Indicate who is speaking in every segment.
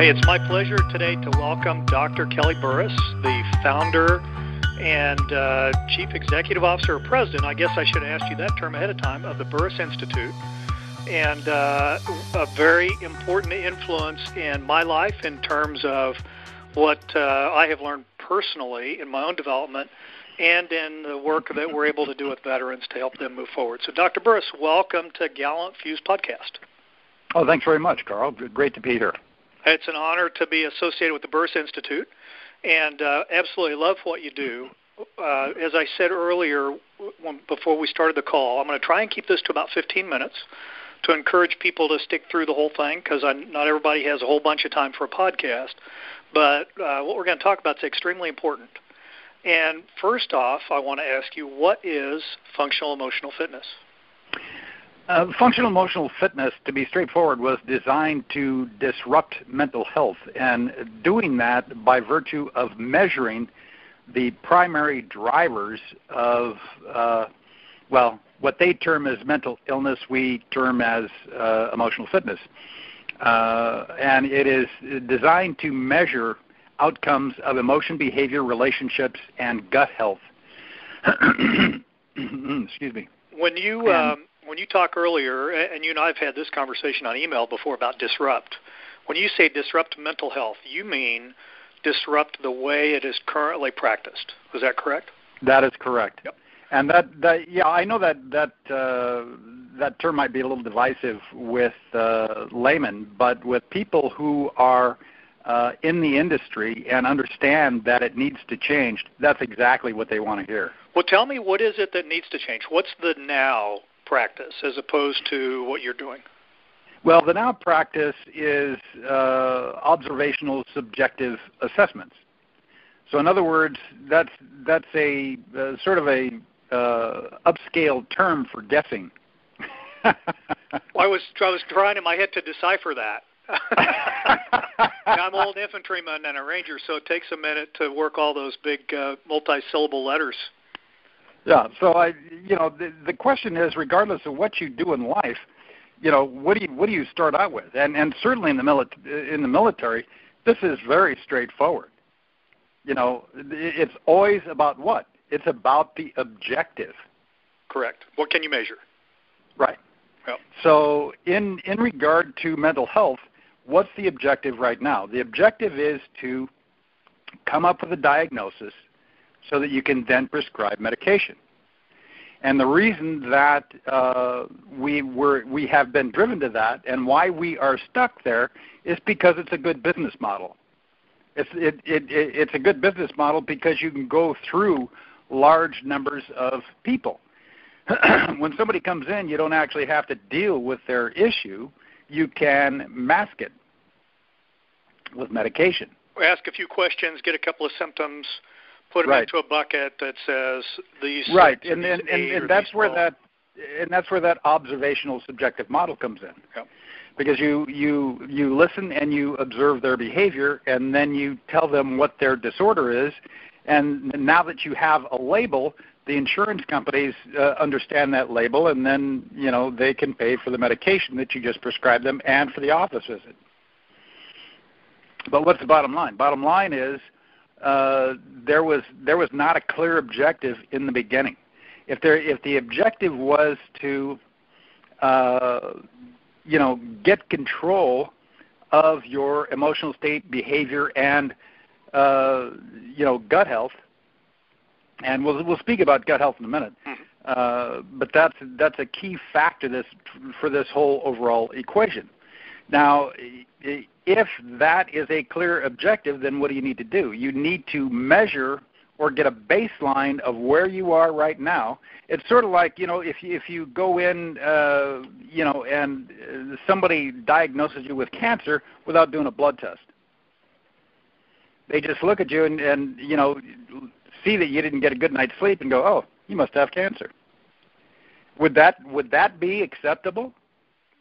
Speaker 1: Hey, it's my pleasure today to welcome Dr. Kelly Burris, the founder and uh, Chief Executive Officer or President, I guess I should have asked you that term ahead of time, of the Burris Institute, and uh, a very important influence in my life in terms of what uh, I have learned personally in my own development and in the work that we're able to do with veterans to help them move forward. So, Dr. Burris, welcome to Gallant Few's Podcast.
Speaker 2: Oh, thanks very much, Carl. Great to be here.
Speaker 1: It's an honor to be associated with the Burris Institute and uh, absolutely love what you do. Uh, as I said earlier when, before we started the call, I'm going to try and keep this to about 15 minutes to encourage people to stick through the whole thing because not everybody has a whole bunch of time for a podcast. But uh, what we're going to talk about is extremely important. And first off, I want to ask you what is functional emotional fitness?
Speaker 2: Uh, functional emotional fitness, to be straightforward, was designed to disrupt mental health, and doing that by virtue of measuring the primary drivers of, uh, well, what they term as mental illness, we term as uh, emotional fitness. Uh, and it is designed to measure outcomes of emotion, behavior, relationships, and gut health. Excuse me.
Speaker 1: When you um, when you talk earlier, and you and I have had this conversation on email before about disrupt. When you say disrupt mental health, you mean disrupt the way it is currently practiced. Is that correct?
Speaker 2: That is correct.
Speaker 1: Yep.
Speaker 2: And that, that yeah, I know that that uh, that term might be a little divisive with uh, laymen, but with people who are uh, in the industry and understand that it needs to change, that's exactly what they want to hear.
Speaker 1: Well, tell me what is it that needs to change? What's the now practice as opposed to what you're doing?
Speaker 2: Well, the now practice is uh, observational subjective assessments. So, in other words, that's that's a uh, sort of a uh, upscale term for guessing.
Speaker 1: well, I was I was trying in my head to decipher that. I'm old infantryman and a ranger, so it takes a minute to work all those big uh, multi-syllable letters.
Speaker 2: Yeah. So I, you know, the the question is, regardless of what you do in life, you know, what do you what do you start out with? And and certainly in the mili- in the military, this is very straightforward. You know, it's always about what? It's about the objective.
Speaker 1: Correct. What can you measure?
Speaker 2: Right.
Speaker 1: Yep.
Speaker 2: So in in regard to mental health, what's the objective right now? The objective is to come up with a diagnosis so that you can then prescribe medication. And the reason that uh, we were we have been driven to that, and why we are stuck there, is because it's a good business model. It's it, it, it it's a good business model because you can go through large numbers of people. when somebody comes in, you don't actually have to deal with their issue. You can mask it with medication.
Speaker 1: Ask a few questions, get a couple of symptoms, put them
Speaker 2: right.
Speaker 1: into a bucket that says these
Speaker 2: right, and and, and,
Speaker 1: and
Speaker 2: that's where that and that's where that observational subjective model comes in.
Speaker 1: Yep.
Speaker 2: Because you you you listen and you observe their behavior, and then you tell them what their disorder is, and now that you have a label, the insurance companies uh, understand that label, and then you know they can pay for the medication that you just prescribed them and for the office visit. But what's the bottom line? Bottom line is uh, there was there was not a clear objective in the beginning. If there if the objective was to uh, you know get control of your emotional state, behavior, and uh, you know gut health, and we'll we'll speak about gut health in a minute.
Speaker 1: Mm-hmm.
Speaker 2: Uh, but that's that's a key factor this for this whole overall equation. Now, if that is a clear objective, then what do you need to do? You need to measure or get a baseline of where you are right now. It's sort of like you know if you, if you go in, uh, you know, and somebody diagnoses you with cancer without doing a blood test. They just look at you and, and you know see that you didn't get a good night's sleep and go, oh, you must have cancer. Would that would that be acceptable?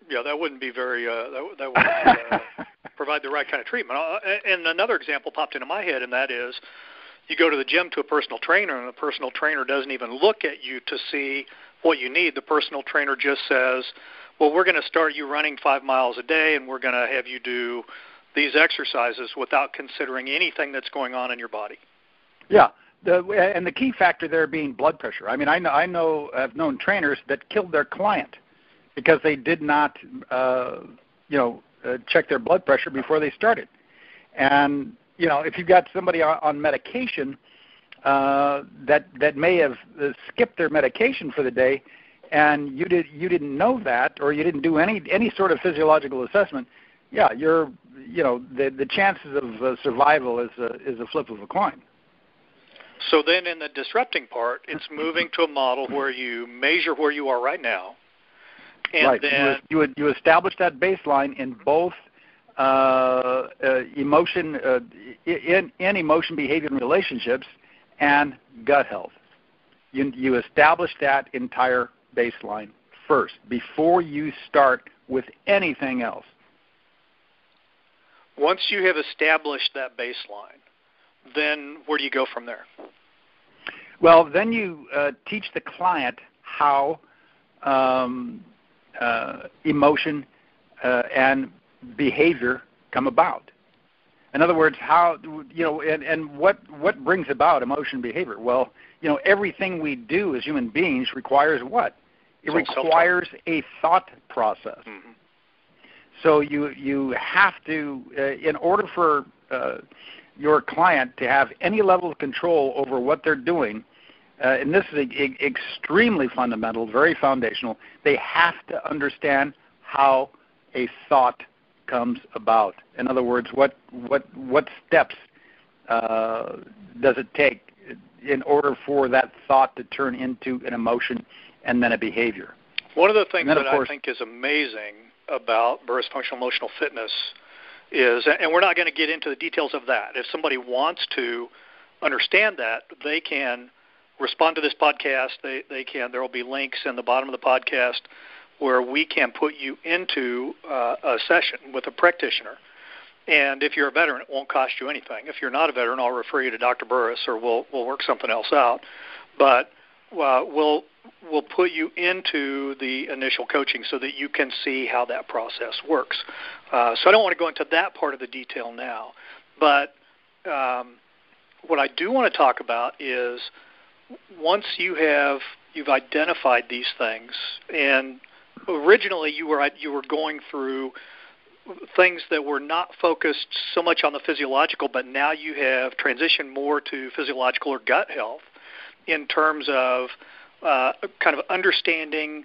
Speaker 1: Yeah, that wouldn't be very uh, that, that would uh, provide the right kind of treatment. Uh, and another example popped into my head, and that is, you go to the gym to a personal trainer, and the personal trainer doesn't even look at you to see what you need. The personal trainer just says, "Well, we're going to start you running five miles a day, and we're going to have you do these exercises without considering anything that's going on in your body.
Speaker 2: Yeah, the, and the key factor there being blood pressure. I mean, I know I know I've known trainers that killed their client because they did not, uh, you know, uh, check their blood pressure before they started. And you know, if you've got somebody on, on medication uh, that that may have uh, skipped their medication for the day, and you did you didn't know that, or you didn't do any any sort of physiological assessment, yeah, you're you know the the chances of uh, survival is a, is a flip of a coin.
Speaker 1: So then, in the disrupting part, it's moving to a model where you measure where you are right now, and
Speaker 2: right.
Speaker 1: then
Speaker 2: you would you establish that baseline in both uh, uh, emotion uh, in in emotion behavior and relationships and gut health. You you establish that entire baseline first before you start with anything else.
Speaker 1: Once you have established that baseline, then where do you go from there?
Speaker 2: Well, then you uh, teach the client how um, uh, emotion uh, and behavior come about. In other words, how you know, and, and what what brings about emotion behavior? Well, you know, everything we do as human beings requires what? It requires a thought process.
Speaker 1: Mm-hmm.
Speaker 2: So you you have to, uh, in order for uh, your client to have any level of control over what they're doing, uh, and this is extremely fundamental, very foundational. They have to understand how a thought comes about. In other words, what what what steps uh, does it take in order for that thought to turn into an emotion and then a behavior?
Speaker 1: One of the things
Speaker 2: then,
Speaker 1: that
Speaker 2: course,
Speaker 1: I think is amazing about Burris Functional Emotional Fitness is, and we're not going to get into the details of that. If somebody wants to understand that, they can respond to this podcast. They they can. There will be links in the bottom of the podcast where we can put you into uh, a session with a practitioner. And if you're a veteran, it won't cost you anything. If you're not a veteran, I'll refer you to Dr. Burris, or we'll we'll work something else out. But uh, we'll we'll put you into the initial coaching so that you can see how that process works. Uh, so I don't want to go into that part of the detail now, but um, what I do want to talk about is once you have you've identified these things, and originally you were you were going through things that were not focused so much on the physiological, but now you have transitioned more to physiological or gut health in terms of uh, kind of understanding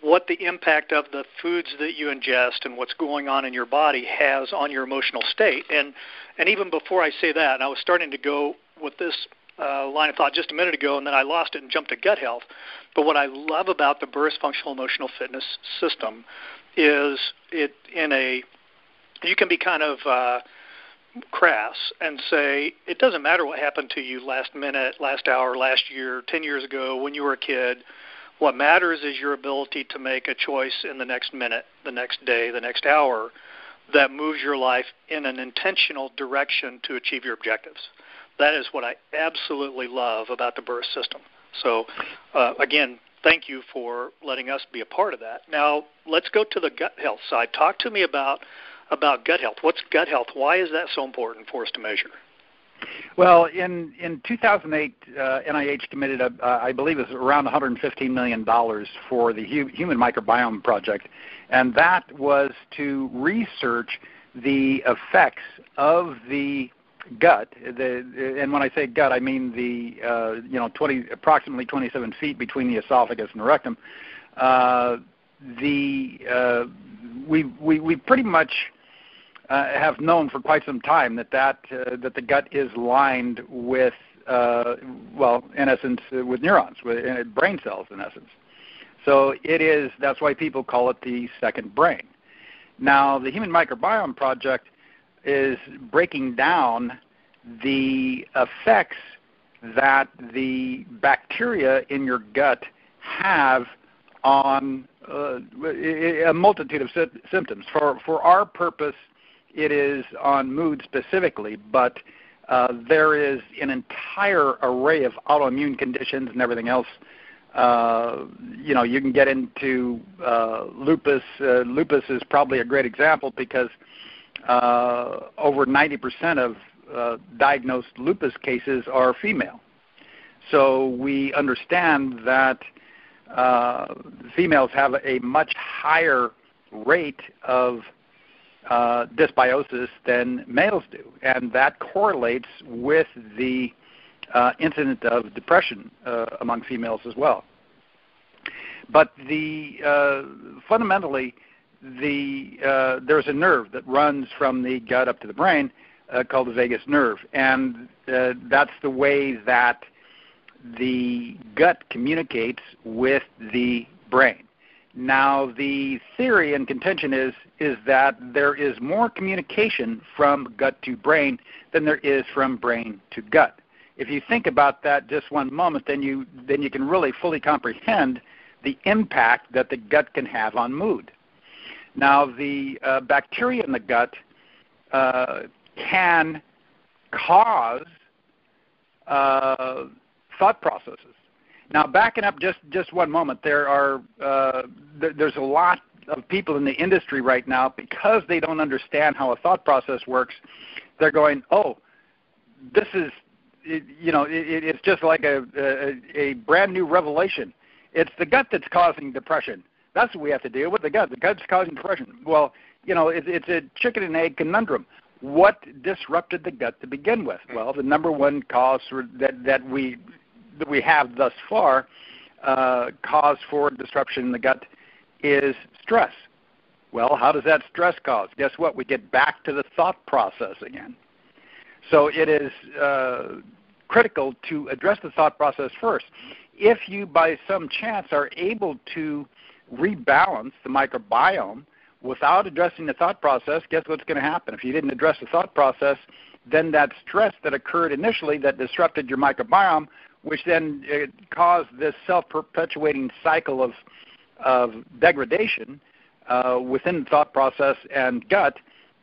Speaker 1: what the impact of the foods that you ingest and what's going on in your body has on your emotional state. And and even before I say that, I was starting to go with this uh, line of thought just a minute ago, and then I lost it and jumped to gut health. But what I love about the Burris Functional Emotional Fitness System is it in a you can be kind of uh, crass and say it doesn't matter what happened to you last minute, last hour, last year, ten years ago when you were a kid. What matters is your ability to make a choice in the next minute, the next day, the next hour that moves your life in an intentional direction to achieve your objectives. That is what I absolutely love about the Burris system. So, uh, again, thank you for letting us be a part of that. Now, let's go to the gut health side. Talk to me about about gut health. What's gut health? Why is that so important for us to measure?
Speaker 2: Well, in in 2008, uh, NIH committed, a, uh, I believe, it was around 115 million dollars for the hu- Human Microbiome Project, and that was to research the effects of the gut. The, and when I say gut, I mean the uh, you know 20 approximately 27 feet between the esophagus and the rectum. Uh, the uh, we we we pretty much uh, have known for quite some time that that uh, that the gut is lined with uh, well, in essence, uh, with neurons, with uh, brain cells, in essence. So it is. That's why people call it the second brain. Now, the Human Microbiome Project is breaking down the effects that the bacteria in your gut have on uh, a multitude of sy- symptoms. For for our purpose, it is on mood specifically, but uh, there is an entire array of autoimmune conditions and everything else. Uh, you know, you can get into uh, lupus. Uh, lupus is probably a great example because uh, over 90% of uh, diagnosed lupus cases are female. So we understand that uh, females have a much higher rate of uh, dysbiosis than males do, and that correlates with the uh, incidence of depression uh, among females as well. But the uh, fundamentally, the uh, there's a nerve that runs from the gut up to the brain uh, called the vagus nerve, and uh, that's the way that the gut communicates with the brain. Now, the theory and contention is is that there is more communication from gut to brain than there is from brain to gut. If you think about that just one moment, then you then you can really fully comprehend the impact that the gut can have on mood. Now, the uh, bacteria in the gut uh, can cause uh, thought processes. Now, backing up just just one moment, there are uh, th- there's a lot of people in the industry right now because they don't understand how a thought process works. They're going, oh, this is, you know, it, it's just like a, a a brand new revelation. It's the gut that's causing depression. That's what we have to deal with. The gut. The gut's causing depression. Well, you know, it, it's a chicken and egg conundrum. What disrupted the gut to begin with? Well, the number one cause for, that that we that we have thus far uh, cause for disruption in the gut is stress. Well, how does that stress cause? Guess what? We get back to the thought process again. So it is uh, critical to address the thought process first. If you, by some chance, are able to rebalance the microbiome without addressing the thought process, guess what's going to happen? If you didn't address the thought process, then that stress that occurred initially that disrupted your microbiome which then uh, caused this self-perpetuating cycle of of degradation uh, within the thought process and gut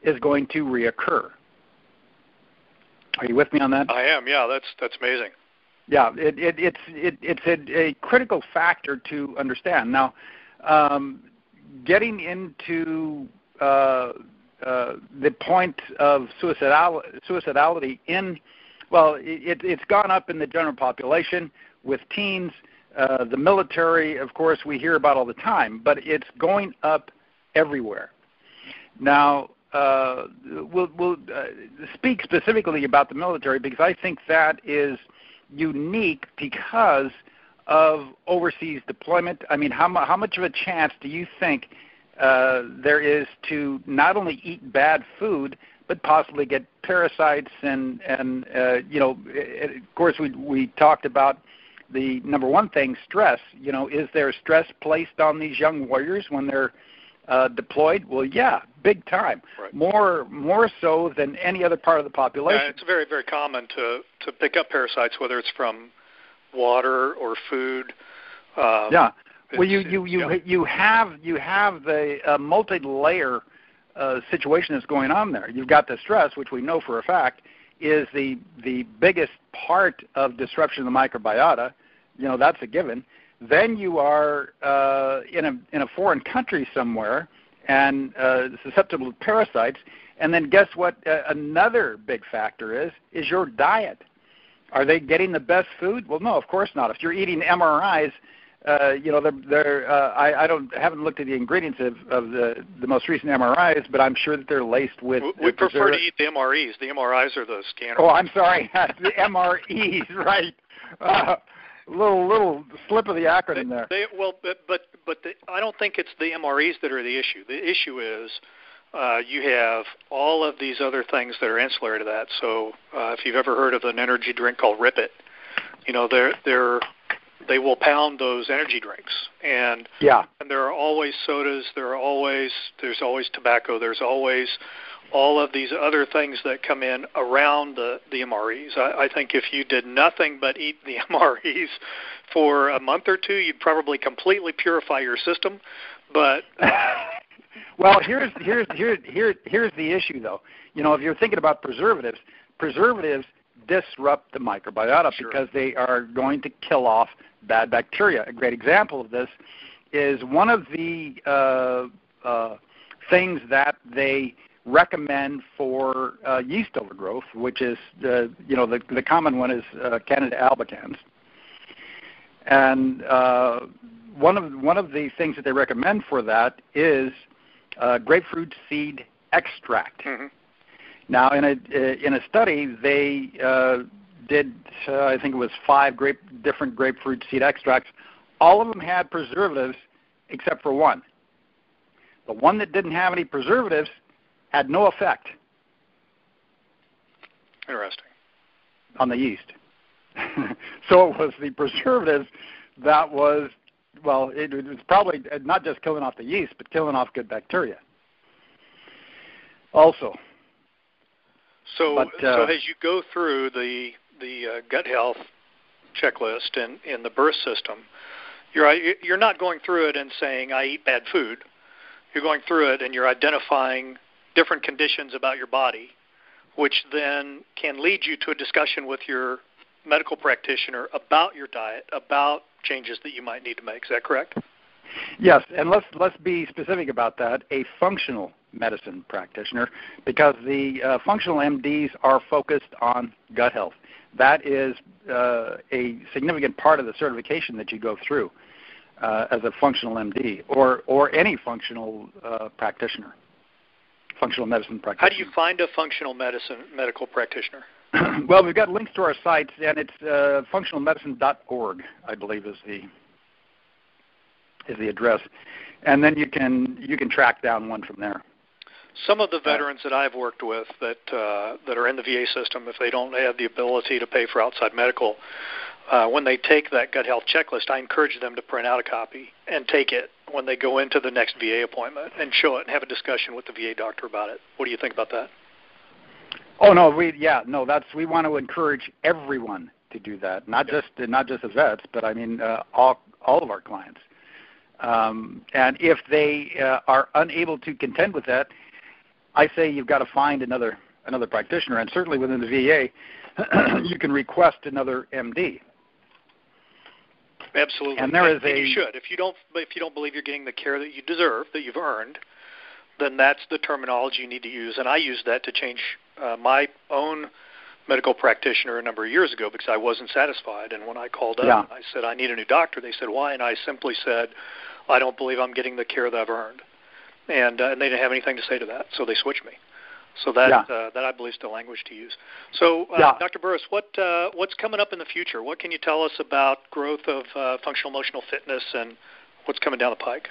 Speaker 2: is going to reoccur. Are you with me on that?
Speaker 1: I am. Yeah, that's that's amazing.
Speaker 2: Yeah, it, it, it's it, it's a, a, critical factor to understand. Now, um, getting into uh, uh, the point of suicidal, suicidality in well, it, it's gone up in the general population with teens. Uh, the military, of course, we hear about all the time, but it's going up everywhere. Now, uh, we'll, we'll uh, speak specifically about the military because I think that is unique because of overseas deployment. I mean, how, how much of a chance do you think uh, there is to not only eat bad food, but possibly get parasites and and uh, you know, it, of course we we talked about the number one thing, stress. You know, is there stress placed on these young warriors when they're uh, deployed? Well, yeah, big time.
Speaker 1: Right.
Speaker 2: More more so than any other part of the population.
Speaker 1: Yeah, it's very very common to to pick up parasites, whether it's from water or food.
Speaker 2: Um, yeah. Well, you you you yeah. you have you have the uh, multi-layer uh, situation that's going on there. You've got the stress, which we know for a fact is the the biggest part of disruption of the microbiota. You know that's a given. Then you are uh, in a in a foreign country somewhere and uh, susceptible to parasites. And then guess what? Uh, another big factor is is your diet. Are they getting the best food? Well, no, of course not. If you're eating MRIs uh, you know, they're, they're, uh, I, I don't haven't looked at the ingredients of, of the, the most recent MRIs, but I'm sure that they're laced with.
Speaker 1: We, we prefer to eat the MREs. The MRIs are the scanners.
Speaker 2: Oh, I'm sorry, the MREs, right? Uh, little little slip of the acronym
Speaker 1: they,
Speaker 2: there.
Speaker 1: They, well, but but but the, I don't think it's the MREs that are the issue. The issue is uh, you have all of these other things that are ancillary to that. So uh, if you've ever heard of an energy drink called Rip It, you know they're they're they will pound those energy drinks and
Speaker 2: yeah
Speaker 1: and there are always sodas there are always there's always tobacco there's always all of these other things that come in around the the MREs. I, I think if you did nothing but eat the MREs for a month or two, you'd probably completely purify your system. But uh,
Speaker 2: well, here's here's here's here here's the issue though. You know, if you're thinking about preservatives, preservatives disrupt the microbiota
Speaker 1: sure.
Speaker 2: because they are going to kill off bad bacteria. A great example of this is one of the uh, uh, things that they recommend for uh, yeast overgrowth, which is the you know the, the common one is uh, Candida albicans, and uh, one of one of the things that they recommend for that is uh, grapefruit seed extract.
Speaker 1: Mm-hmm.
Speaker 2: Now, in a in a study, they uh, did uh, I think it was five grape different grapefruit seed extracts. All of them had preservatives except for one. The one that didn't have any preservatives had no effect.
Speaker 1: Interesting.
Speaker 2: On the yeast. so it was the preservatives that was well, it, it was probably not just killing off the yeast, but killing off good bacteria. Also.
Speaker 1: So,
Speaker 2: but, uh,
Speaker 1: so as you go through the the uh, gut health checklist in in the Burris system, you're you're not going through it and saying I eat bad food. You're going through it and you're identifying different conditions about your body, which then can lead you to a discussion with your medical practitioner about your diet, about changes that you might need to make. Is that correct?
Speaker 2: Yes, and let's let's be specific about that. A functional medicine practitioner, because the uh, functional MDs are focused on gut health. That is uh, a significant part of the certification that you go through uh, as a functional MD or or any functional uh, practitioner, functional medicine practitioner.
Speaker 1: How do you find a functional medicine medical practitioner?
Speaker 2: well, we've got links to our sites, and it's uh, functionalmedicine.org, I believe, is the is the address, and then you can you can track down one from there.
Speaker 1: Some of the veterans that I've worked with that uh, that are in the VA system, if they don't have the ability to pay for outside medical, uh, when they take that gut health checklist, I encourage them to print out a copy and take it when they go into the next VA appointment and show it and have a discussion with the VA doctor about it. What do you think about that?
Speaker 2: Oh no, we yeah no that's we want to encourage everyone to do that, not just not just the vets, but I mean uh, all all of our clients. Um, and if they uh, are unable to contend with that, I say you've got to find another another practitioner, and certainly within the VA, you can request another MD.
Speaker 1: Absolutely,
Speaker 2: and there is
Speaker 1: and
Speaker 2: a
Speaker 1: you should. If you don't if you don't believe you're getting the care that you deserve, that you've earned, then that's the terminology you need to use. And I use that to change uh, my own medical practitioner a number of years ago because I wasn't satisfied. And when I called up,
Speaker 2: yeah.
Speaker 1: I said, I need a new doctor. They said, why? And I simply said, I don't believe I'm getting the care that I've earned. And, uh, and they didn't have anything to say to that, so they switched me. So that
Speaker 2: yeah.
Speaker 1: uh, that I believe is the language to use. So, uh,
Speaker 2: yeah.
Speaker 1: Dr. Burris, what uh, what's coming up in the future? What can you tell us about growth of uh, functional emotional fitness and what's coming down the pike?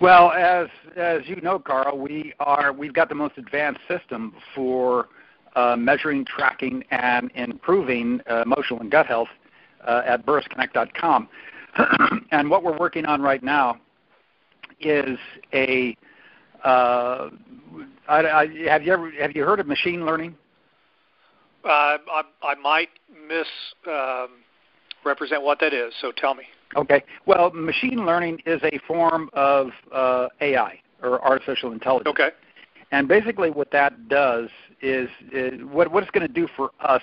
Speaker 2: Well, as as you know, Carl, we are we've got the most advanced system for uh, measuring, tracking, and improving uh, emotional and gut health uh, at BurrisConnect.com. and what we're working on right now is a. Uh, I, I, have you ever have you heard of machine learning?
Speaker 1: Uh, I, I might miss um, what that is. So tell me.
Speaker 2: Okay. Well, machine learning is a form of uh, AI or artificial intelligence.
Speaker 1: Okay.
Speaker 2: And basically, what that does is, is what what it's going to do for us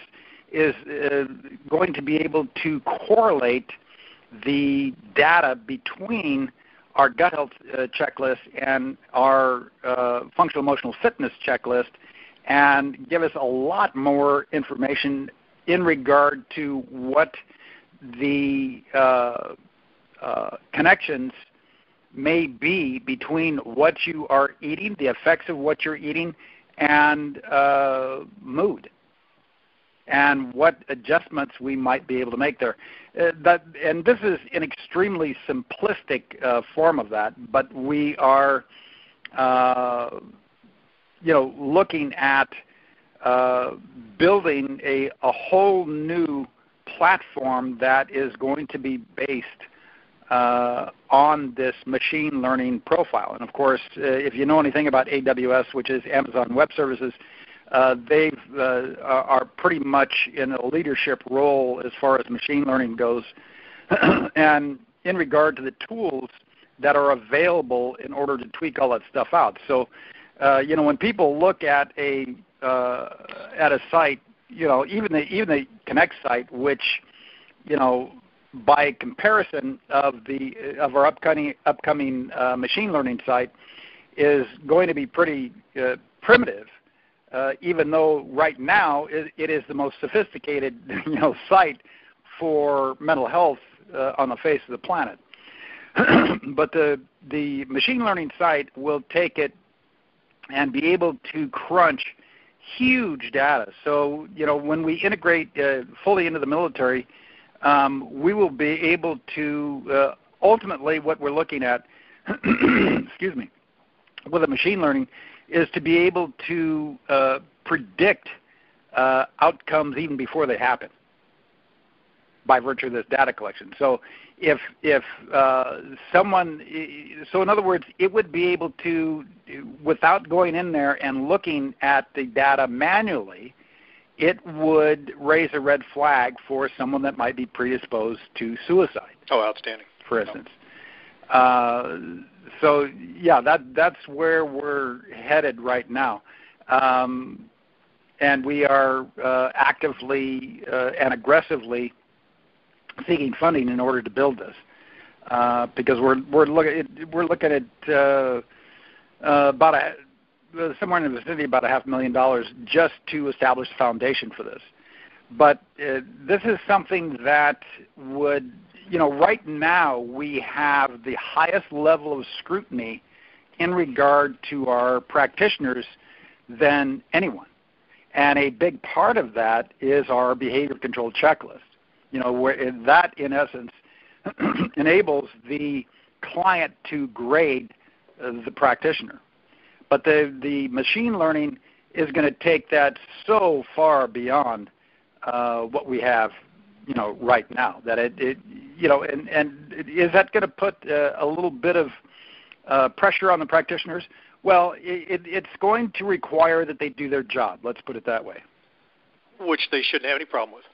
Speaker 2: is uh, going to be able to correlate the data between our gut health uh, checklist and our uh, functional emotional fitness checklist, and give us a lot more information in regard to what the uh, uh, connections may be between what you are eating, the effects of what you're eating, and uh, mood, and what adjustments we might be able to make there. Uh, that, and this is an extremely simplistic uh, form of that, but we are, uh, you know, looking at building a, a whole new platform that is going to be based uh, on this machine learning profile. And of course, uh, if you know anything about AWS, which is Amazon Web Services, uh, they uh, are pretty much in a leadership role as far as machine learning goes. and in regard to the tools that are available in order to tweak all that stuff out. So, uh, you know, when people look at a uh, at a site you know, even the even the Connect site, which, you know, by comparison of the of our upcoming upcoming uh, machine learning site, is going to be pretty uh, primitive, uh, even though right now it, it is the most sophisticated you know site for mental health uh, on the face of the planet. but the the machine learning site will take it and be able to crunch huge data. So you know when we integrate uh, fully into the military, um, we will be able to uh, ultimately what we're looking at. excuse me, with a machine learning is to be able to uh, predict uh, outcomes even before they happen by virtue of this data collection. So if if uh, someone, so in other words, it would be able to, without going in there and looking at the data manually, it would raise a red flag for someone that might be predisposed to suicide.
Speaker 1: Oh, outstanding.
Speaker 2: For instance. Uh, so yeah, that that's where we're headed right now, um, and we are uh, actively uh, and aggressively seeking funding in order to build this, uh, because we're we're looking we're looking at uh, uh, about a somewhere in the vicinity about a half million dollars just to establish a foundation for this. But uh, this is something that would, you know, right now we have the highest level of scrutiny in regard to our practitioners than anyone. And a big part of that is our behavior control checklist you know, where that in essence enables the client to grade uh, the practitioner. But the the machine learning is going to take that so far beyond uh, what we have, you know, right now. That it, it you know, and and is that going to put uh, a little bit of uh, pressure on the practitioners? Well, it, it's going to require that they do their job. Let's put it that way.
Speaker 1: Which they shouldn't have any problem with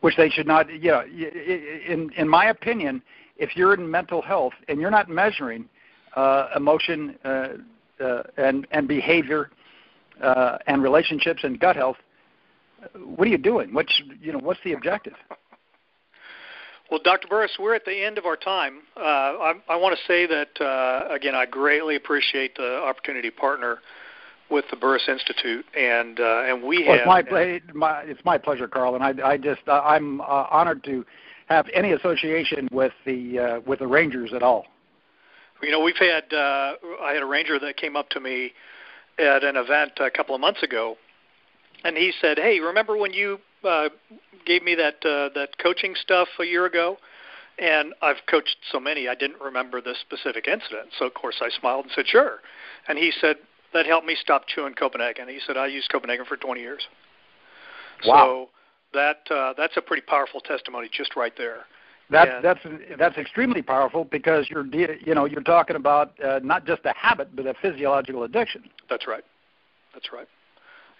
Speaker 2: which they should not. You know, in in my opinion, if you're in mental health and you're not measuring uh, emotion uh, uh, and and behavior uh, and relationships and gut health, what are you doing? What's you know what's the objective?
Speaker 1: Well, Dr. Burris, we're at the end of our time. Uh, I, I want to say that uh, again, I greatly appreciate the opportunity to partner with the Burris Institute, and uh, and we
Speaker 2: well,
Speaker 1: have.
Speaker 2: It's my, my, it's my pleasure, Carl, and I, I just uh, I'm uh, honored to have any association with the uh, with the Rangers at all.
Speaker 1: You know, we've had uh, I had a Ranger that came up to me at an event a couple of months ago, and he said, "Hey, remember when you uh, gave me that uh, that coaching stuff a year ago?" And I've coached so many, I didn't remember this specific incident. So of course I smiled and said, "Sure." And he said, that helped me stop chewing Copenhagen. He said I used Copenhagen for 20 years.
Speaker 2: Wow.
Speaker 1: So that uh, that's a pretty powerful testimony just right there.
Speaker 2: That, and, that's that's extremely powerful because you're you know you're talking about uh, not just a habit but a physiological addiction.
Speaker 1: That's right. That's right.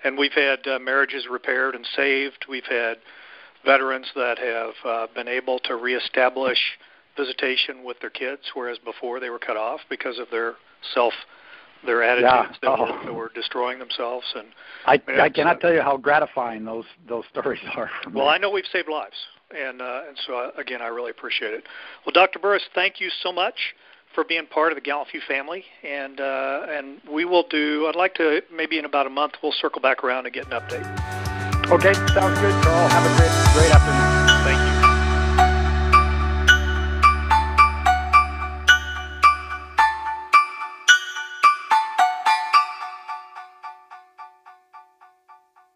Speaker 1: And we've had uh, marriages repaired and saved. We've had veterans that have uh, been able to reestablish visitation with their kids, whereas before they were cut off because of their self their attitudes
Speaker 2: yeah.
Speaker 1: that,
Speaker 2: oh.
Speaker 1: were, that were destroying themselves. And
Speaker 2: I, I cannot uh, tell you how gratifying those those stories are.
Speaker 1: well, me. I know we've saved lives, and uh, and so uh, again, I really appreciate it. Well, Dr. Burris, thank you so much for being part of the Gallant Few family, and uh, and we will do. I'd like to maybe in about a month we'll circle back around and get an update.
Speaker 2: Okay, sounds good, Carl. Have a great great afternoon.